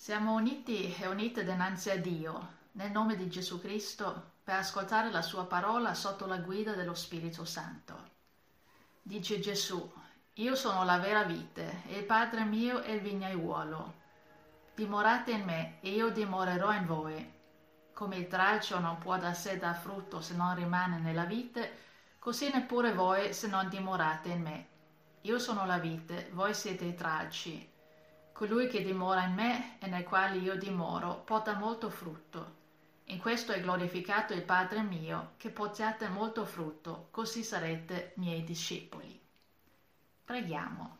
Siamo uniti e unite dinanzi a Dio, nel nome di Gesù Cristo, per ascoltare la sua parola sotto la guida dello Spirito Santo. Dice Gesù, io sono la vera vite e il Padre mio è il vignaiuolo. Dimorate in me e io dimorerò in voi. Come il tralcio non può da sé dar frutto se non rimane nella vite, così neppure voi se non dimorate in me. Io sono la vite, voi siete i tralci. Colui che dimora in me e nel quale io dimoro porta molto frutto. In questo è glorificato il Padre mio, che portiate molto frutto, così sarete miei discepoli. Preghiamo.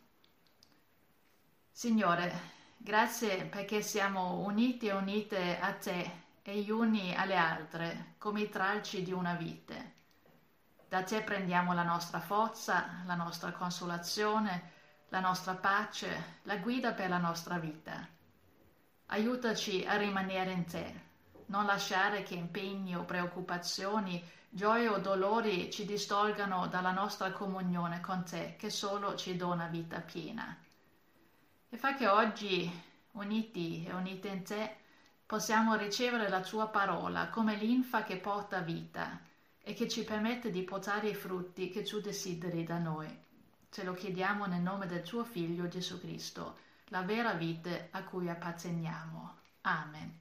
Signore, grazie perché siamo uniti e unite a te e gli uni alle altre, come i tralci di una vite. Da te prendiamo la nostra forza, la nostra consolazione, la nostra pace, la guida per la nostra vita. Aiutaci a rimanere in te, non lasciare che impegni o preoccupazioni, gioie o dolori ci distolgano dalla nostra comunione con te, che solo ci dona vita piena. E fa che oggi, uniti e unite in te, possiamo ricevere la tua parola come linfa che porta vita e che ci permette di portare i frutti che tu desideri da noi. Ce lo chiediamo nel nome del tuo Figlio Gesù Cristo, la vera vite a cui apparteniamo. Amen.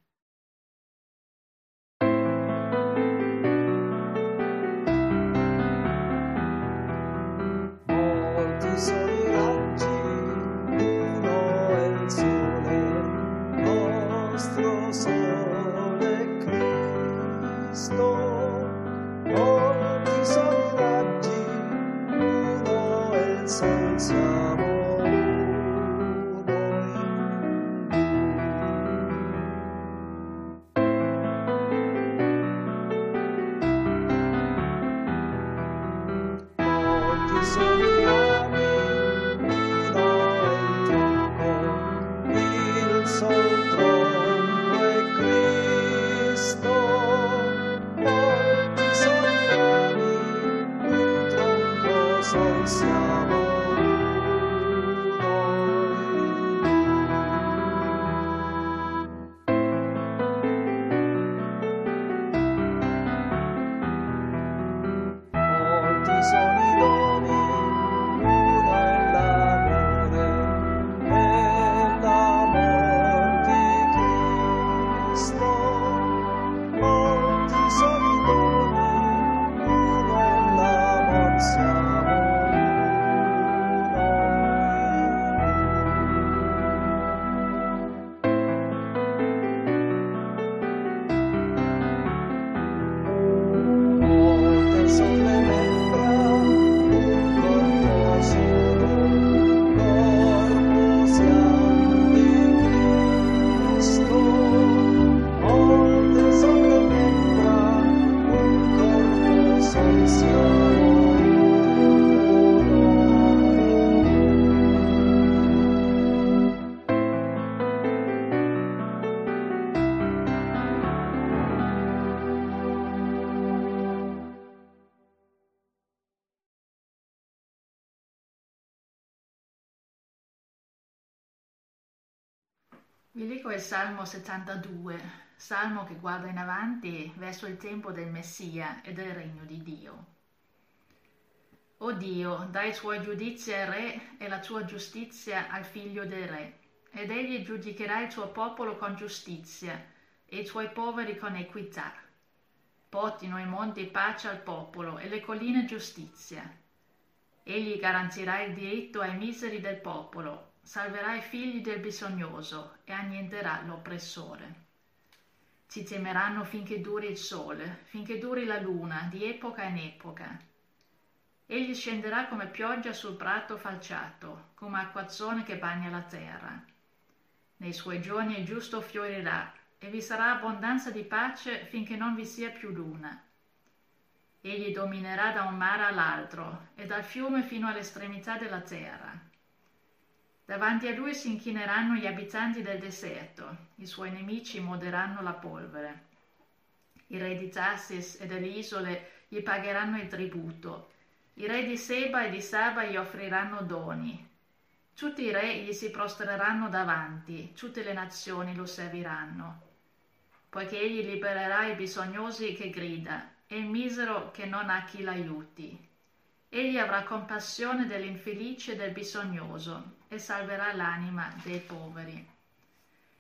Vi leggo il Salmo 72, salmo che guarda in avanti verso il tempo del Messia e del regno di Dio. O Dio, dai i tuoi giudizi al re e la tua giustizia al figlio del re, ed egli giudicherà il tuo popolo con giustizia e i tuoi poveri con equità. Portino i monti pace al popolo e le colline giustizia. Egli garantirà il diritto ai miseri del popolo salverà i figli del bisognoso e annienterà l'oppressore. Ti temeranno finché duri il sole, finché duri la luna, di epoca in epoca. Egli scenderà come pioggia sul prato falciato, come acquazzone che bagna la terra. Nei suoi giorni il giusto fiorirà e vi sarà abbondanza di pace finché non vi sia più luna. Egli dominerà da un mare all'altro e dal fiume fino all'estremità della terra. Davanti a lui si inchineranno gli abitanti del deserto, i suoi nemici moderanno la polvere. I re di Tassis e delle isole gli pagheranno il tributo, i re di Seba e di Saba gli offriranno doni. Tutti i re gli si prostreranno davanti, tutte le nazioni lo serviranno, poiché egli libererà i bisognosi che grida e il misero che non ha chi l'aiuti. Egli avrà compassione dell'infelice e del bisognoso e salverà l'anima dei poveri.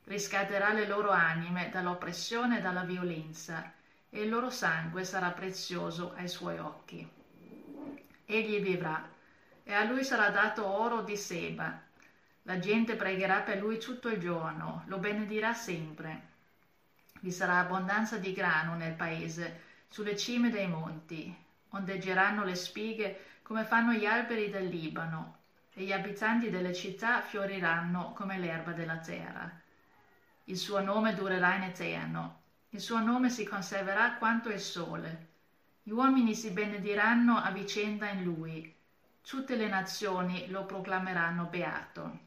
Riscatterà le loro anime dall'oppressione e dalla violenza e il loro sangue sarà prezioso ai suoi occhi. Egli vivrà e a lui sarà dato oro di seba. La gente pregherà per lui tutto il giorno, lo benedirà sempre. Vi sarà abbondanza di grano nel paese, sulle cime dei monti. Ondeggeranno le spighe come fanno gli alberi del Libano, e gli abitanti delle città fioriranno come l'erba della terra. Il suo nome durerà in eterno, il suo nome si conserverà quanto il sole. Gli uomini si benediranno a vicenda in lui, tutte le nazioni lo proclameranno beato.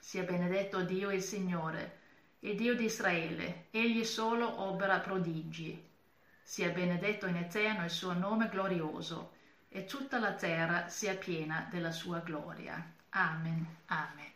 Sia benedetto Dio il Signore, il Dio di Israele, egli solo opera prodigi. Sia benedetto in eterno il suo nome glorioso, e tutta la terra sia piena della sua gloria. Amen. Amen.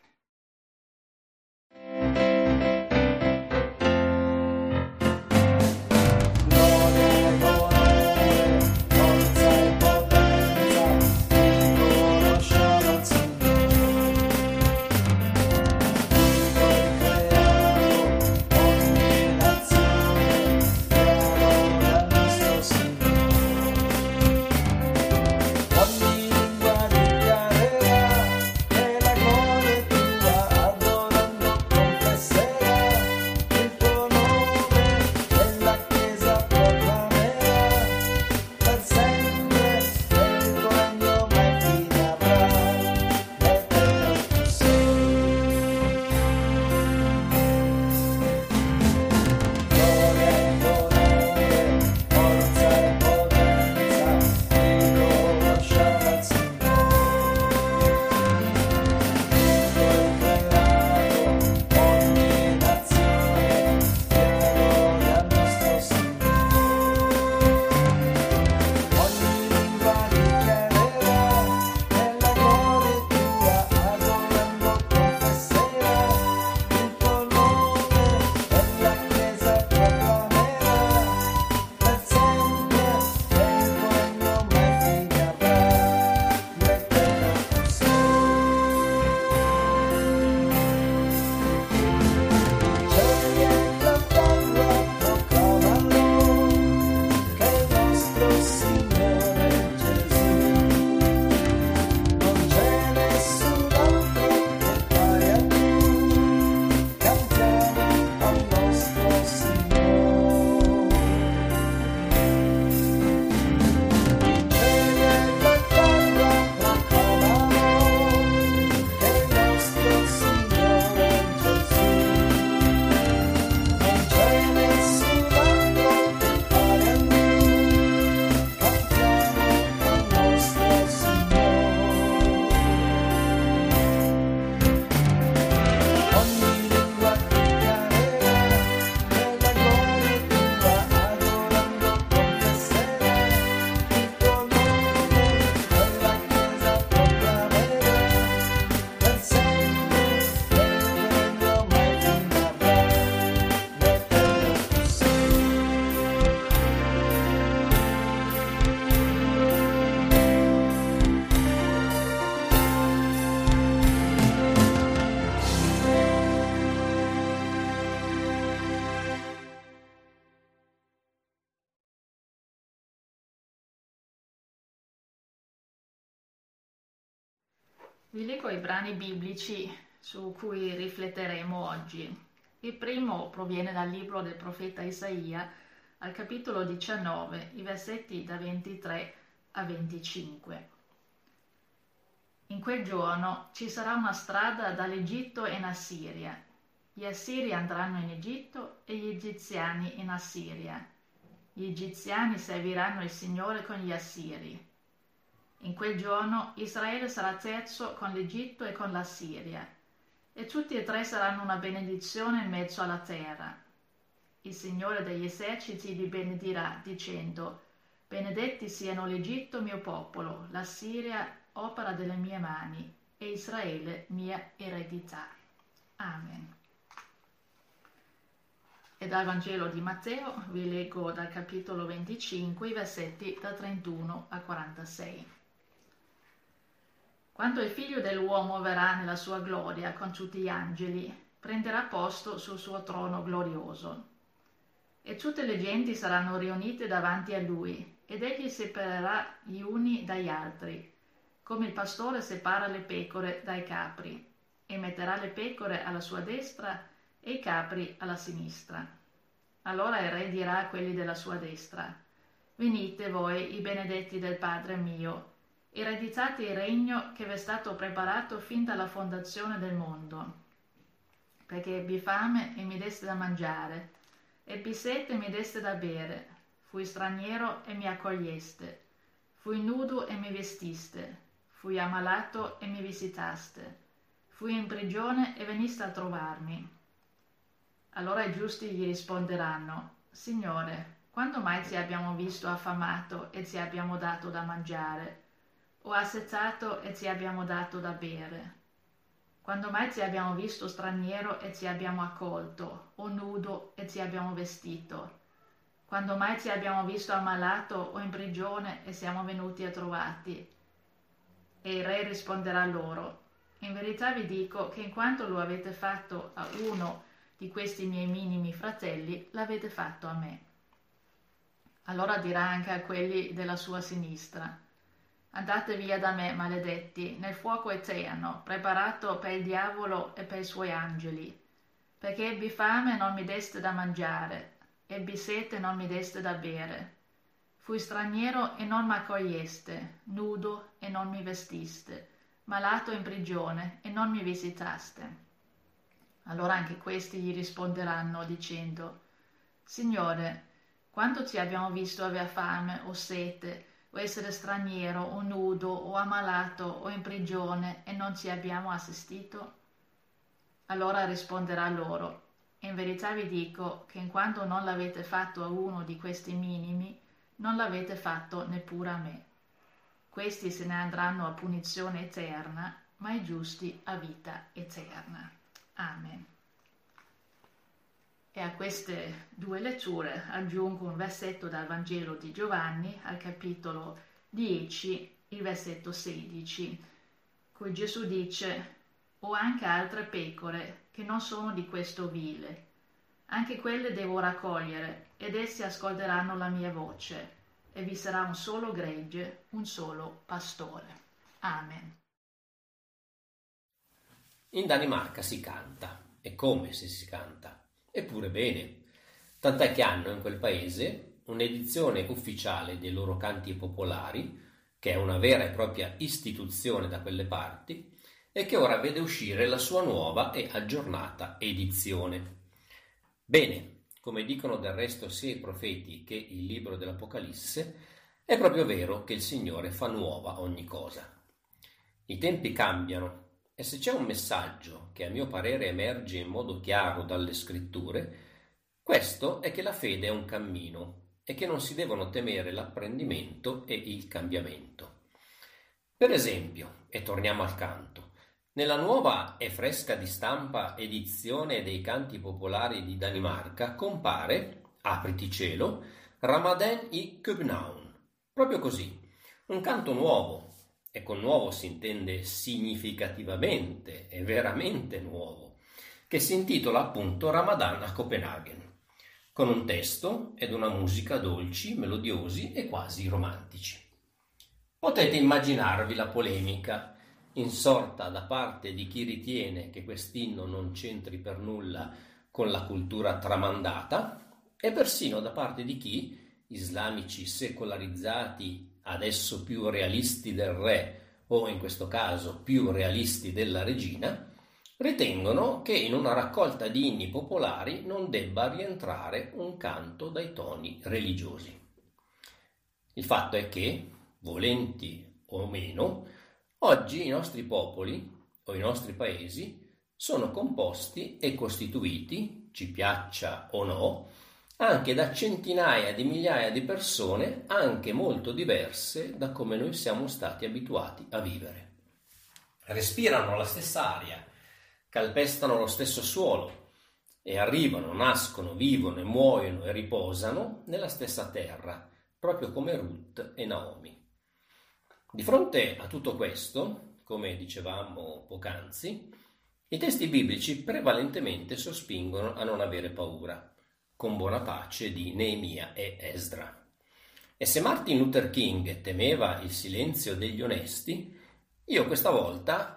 Vi leggo i brani biblici su cui rifletteremo oggi. Il primo proviene dal libro del profeta Isaia, al capitolo 19, i versetti da 23 a 25. In quel giorno ci sarà una strada dall'Egitto in Assiria. Gli assiri andranno in Egitto e gli egiziani in Assiria. Gli egiziani serviranno il Signore con gli assiri in quel giorno Israele sarà terzo con l'Egitto e con la Siria, e tutti e tre saranno una benedizione in mezzo alla terra. Il Signore degli eserciti vi benedirà, dicendo, Benedetti siano l'Egitto mio popolo, la Siria opera delle mie mani, e Israele mia eredità. Amen. E dal Vangelo di Matteo vi leggo dal capitolo 25 i versetti da 31 a 46. Quando il figlio dell'uomo verrà nella sua gloria con tutti gli angeli, prenderà posto sul suo trono glorioso. E tutte le genti saranno riunite davanti a lui, ed egli separerà gli uni dagli altri, come il pastore separa le pecore dai capri, e metterà le pecore alla sua destra e i capri alla sinistra. Allora il re dirà a quelli della sua destra, Venite voi, i benedetti del Padre mio, ereditate il regno che vi è stato preparato fin dalla fondazione del mondo. Perché ebbi fame e mi deste da mangiare, ebbi sete e mi deste da bere, fui straniero e mi accoglieste, fui nudo e mi vestiste, fui ammalato e mi visitaste, fui in prigione e veniste a trovarmi. Allora i giusti gli risponderanno, Signore, quando mai ti abbiamo visto affamato e ti abbiamo dato da mangiare? O assezzato e ti abbiamo dato da bere. Quando mai ti abbiamo visto straniero e ti abbiamo accolto, o nudo e ti abbiamo vestito? Quando mai ti abbiamo visto ammalato o in prigione e siamo venuti a trovarti? E il re risponderà loro, in verità vi dico che in quanto lo avete fatto a uno di questi miei minimi fratelli, l'avete fatto a me. Allora dirà anche a quelli della sua sinistra, Andate via da me, maledetti, nel fuoco eterno, preparato per il diavolo e per i suoi angeli. Perché ebbi fame e non mi deste da mangiare, ebbi sete e non mi deste da bere. Fui straniero e non m'accoglieste, nudo e non mi vestiste, malato in prigione e non mi visitaste. Allora anche questi gli risponderanno dicendo, Signore, quando ti abbiamo visto aver fame o sete, o essere straniero o nudo o ammalato o in prigione e non ci abbiamo assistito? Allora risponderà loro, in verità vi dico che in quanto non l'avete fatto a uno di questi minimi, non l'avete fatto neppure a me. Questi se ne andranno a punizione eterna, ma i giusti a vita eterna. Amen. E a queste due letture aggiungo un versetto dal Vangelo di Giovanni al capitolo 10, il versetto 16, cui Gesù dice, ho anche altre pecore che non sono di questo vile. Anche quelle devo raccogliere ed esse ascolteranno la mia voce e vi sarà un solo gregge, un solo pastore. Amen. In Danimarca si canta. E come se si canta? Eppure bene, tant'è che hanno in quel paese un'edizione ufficiale dei loro canti popolari, che è una vera e propria istituzione da quelle parti, e che ora vede uscire la sua nuova e aggiornata edizione. Bene, come dicono del resto sia i profeti che il libro dell'Apocalisse, è proprio vero che il Signore fa nuova ogni cosa. I tempi cambiano e se c'è un messaggio che a mio parere emerge in modo chiaro dalle scritture, questo è che la fede è un cammino e che non si devono temere l'apprendimento e il cambiamento. Per esempio, e torniamo al canto, nella nuova e fresca di stampa edizione dei canti popolari di Danimarca compare, apriti cielo, Ramadan i København. Proprio così, un canto nuovo, e con nuovo si intende significativamente e veramente nuovo, che si intitola appunto Ramadan a Copenaghen, con un testo ed una musica dolci, melodiosi e quasi romantici. Potete immaginarvi la polemica insorta da parte di chi ritiene che quest'inno non c'entri per nulla con la cultura tramandata e persino da parte di chi, islamici secolarizzati adesso più realisti del re o in questo caso più realisti della regina, ritengono che in una raccolta di inni popolari non debba rientrare un canto dai toni religiosi. Il fatto è che, volenti o meno, oggi i nostri popoli o i nostri paesi sono composti e costituiti, ci piaccia o no, anche da centinaia di migliaia di persone anche molto diverse da come noi siamo stati abituati a vivere. respirano la stessa aria, calpestano lo stesso suolo e arrivano, nascono, vivono e muoiono e riposano nella stessa terra, proprio come Ruth e Naomi. Di fronte a tutto questo, come dicevamo poc'anzi, i testi biblici prevalentemente sospingono a non avere paura, con buona pace di Neemia e Esdra. E se Martin Luther King temeva il silenzio degli onesti, io questa volta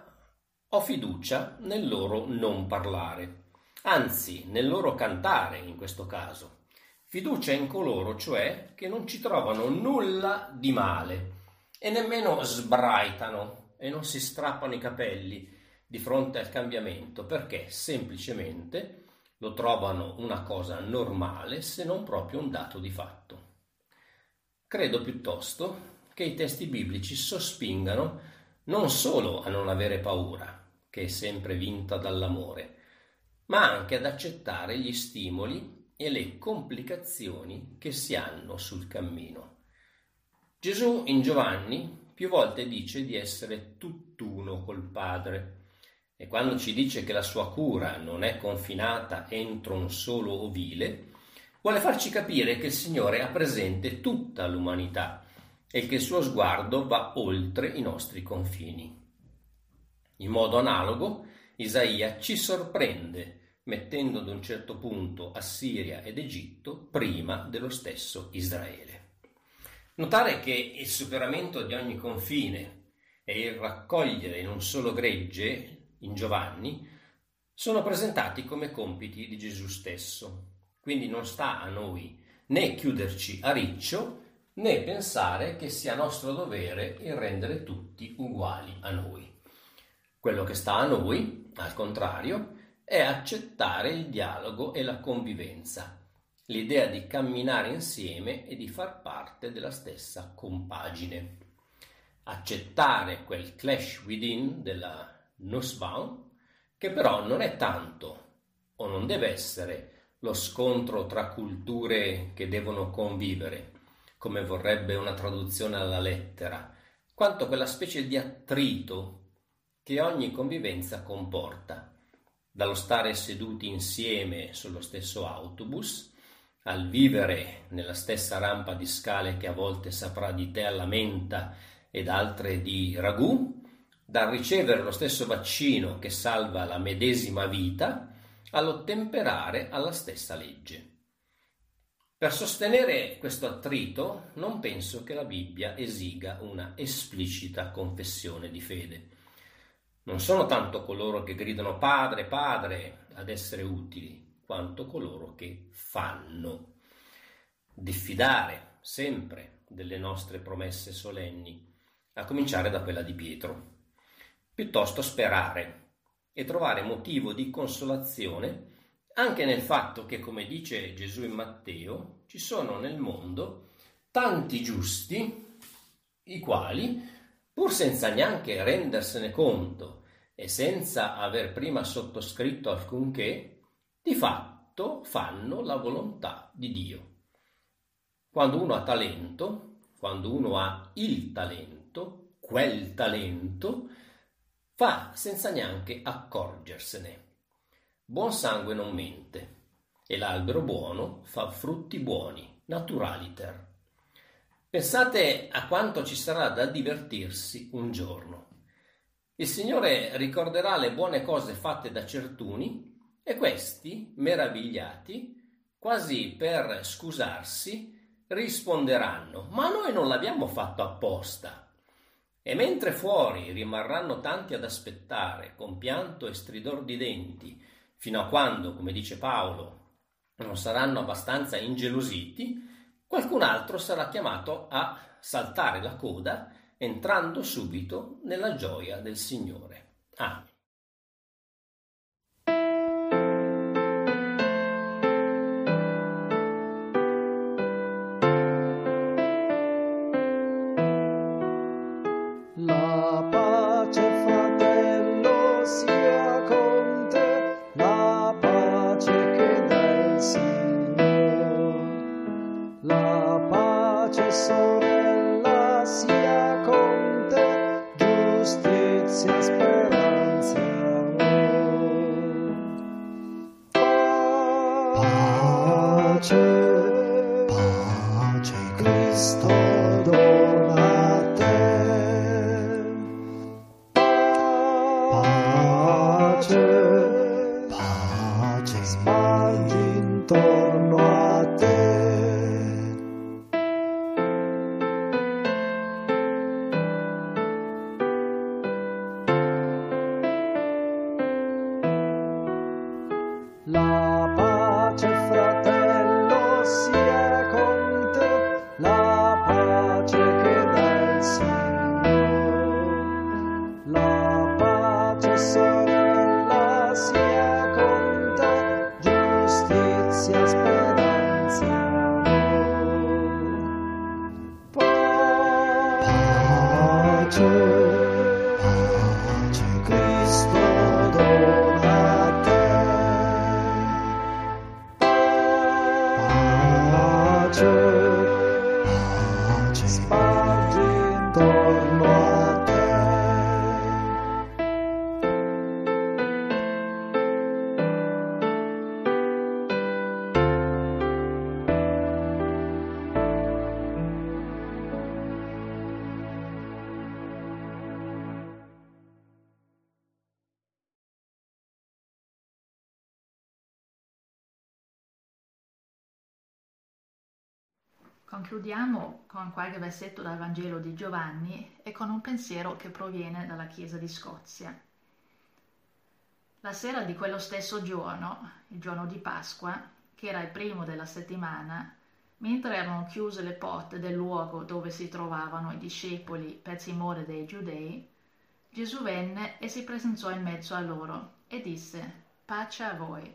ho fiducia nel loro non parlare, anzi nel loro cantare in questo caso. Fiducia in coloro, cioè, che non ci trovano nulla di male e nemmeno sbraitano e non si strappano i capelli di fronte al cambiamento perché semplicemente lo trovano una cosa normale se non proprio un dato di fatto. Credo piuttosto che i testi biblici sospingano non solo a non avere paura, che è sempre vinta dall'amore, ma anche ad accettare gli stimoli e le complicazioni che si hanno sul cammino. Gesù in Giovanni più volte dice di essere tutt'uno col Padre e quando ci dice che la sua cura non è confinata entro un solo ovile, vuole farci capire che il Signore ha presente tutta l'umanità e che il suo sguardo va oltre i nostri confini. In modo analogo, Isaia ci sorprende mettendo ad un certo punto Assiria ed Egitto prima dello stesso Israele. Notare che il superamento di ogni confine e il raccogliere in un solo gregge, in Giovanni, sono presentati come compiti di Gesù stesso. Quindi non sta a noi né chiuderci a riccio né pensare che sia nostro dovere il rendere tutti uguali a noi. Quello che sta a noi, al contrario, è accettare il dialogo e la convivenza, l'idea di camminare insieme e di far parte della stessa compagine. Accettare quel clash within della Nussbaum, che però non è tanto o non deve essere lo scontro tra culture che devono convivere, come vorrebbe una traduzione alla lettera, quanto quella specie di attrito che ogni convivenza comporta, dallo stare seduti insieme sullo stesso autobus, al vivere nella stessa rampa di scale che a volte saprà di te alla menta ed altre di ragù, dal ricevere lo stesso vaccino che salva la medesima vita, all'ottemperare alla stessa legge. Per sostenere questo attrito non penso che la Bibbia esiga una esplicita confessione di fede. Non sono tanto coloro che gridano Padre, Padre ad essere utili, quanto coloro che fanno. Diffidare sempre delle nostre promesse solenni, a cominciare da quella di Pietro. Piuttosto sperare e trovare motivo di consolazione anche nel fatto che, come dice Gesù in Matteo, ci sono nel mondo tanti giusti, i quali, pur senza neanche rendersene conto e senza aver prima sottoscritto alcunché, di fatto fanno la volontà di Dio. Quando uno ha talento, quando uno ha il talento, quel talento, fa senza neanche accorgersene. Buon sangue non mente, e l'albero buono fa frutti buoni, naturaliter. Pensate a quanto ci sarà da divertirsi un giorno. Il Signore ricorderà le buone cose fatte da certuni e questi, meravigliati, quasi per scusarsi, risponderanno: Ma noi non l'abbiamo fatto apposta. E mentre fuori rimarranno tanti ad aspettare, con pianto e stridor di denti, fino a quando, come dice Paolo, non saranno abbastanza ingelositi, qualcun altro sarà chiamato a saltare la coda entrando subito nella gioia del Signore. Amen. spot. Concludiamo con qualche versetto dal Vangelo di Giovanni e con un pensiero che proviene dalla Chiesa di Scozia. La sera di quello stesso giorno, il giorno di Pasqua, che era il primo della settimana, mentre erano chiuse le porte del luogo dove si trovavano i discepoli per timore dei giudei, Gesù venne e si presentò in mezzo a loro e disse, pace a voi.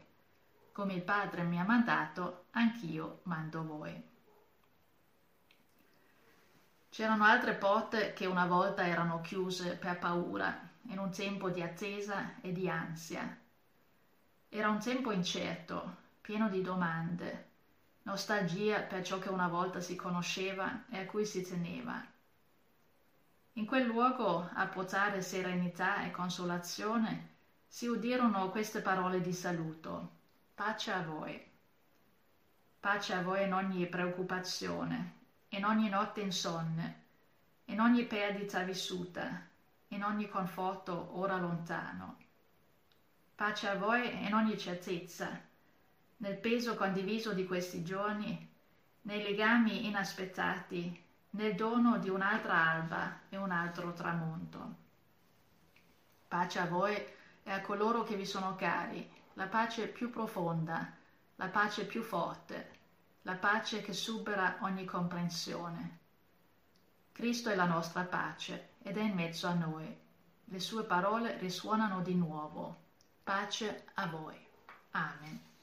Come il Padre mi ha mandato, anch'io mando voi. C'erano altre porte che una volta erano chiuse per paura, in un tempo di attesa e di ansia. Era un tempo incerto, pieno di domande, nostalgia per ciò che una volta si conosceva e a cui si teneva. In quel luogo, a portare serenità e consolazione, si udirono queste parole di saluto. Pace a voi. Pace a voi in ogni preoccupazione, in ogni notte insonne, in ogni perdita vissuta, in ogni conforto ora lontano. Pace a voi in ogni certezza, nel peso condiviso di questi giorni, nei legami inaspettati, nel dono di un'altra alba e un altro tramonto. Pace a voi e a coloro che vi sono cari, la pace più profonda, la pace più forte, la pace che supera ogni comprensione. Cristo è la nostra pace ed è in mezzo a noi. Le sue parole risuonano di nuovo. Pace a voi. Amen.